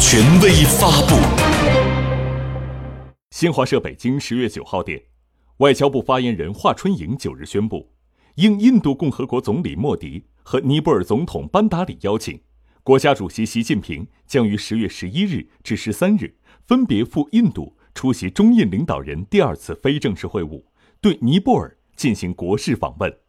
权威发布。新华社北京十月九号电外交部发言人华春莹九日宣布应印度共和国总理莫迪和尼泊尔总统班达里邀请国家主席习近平将于十月十一日至十三日分别赴印度出席中印领导人第二次非正式会晤对尼泊尔进行国事访问。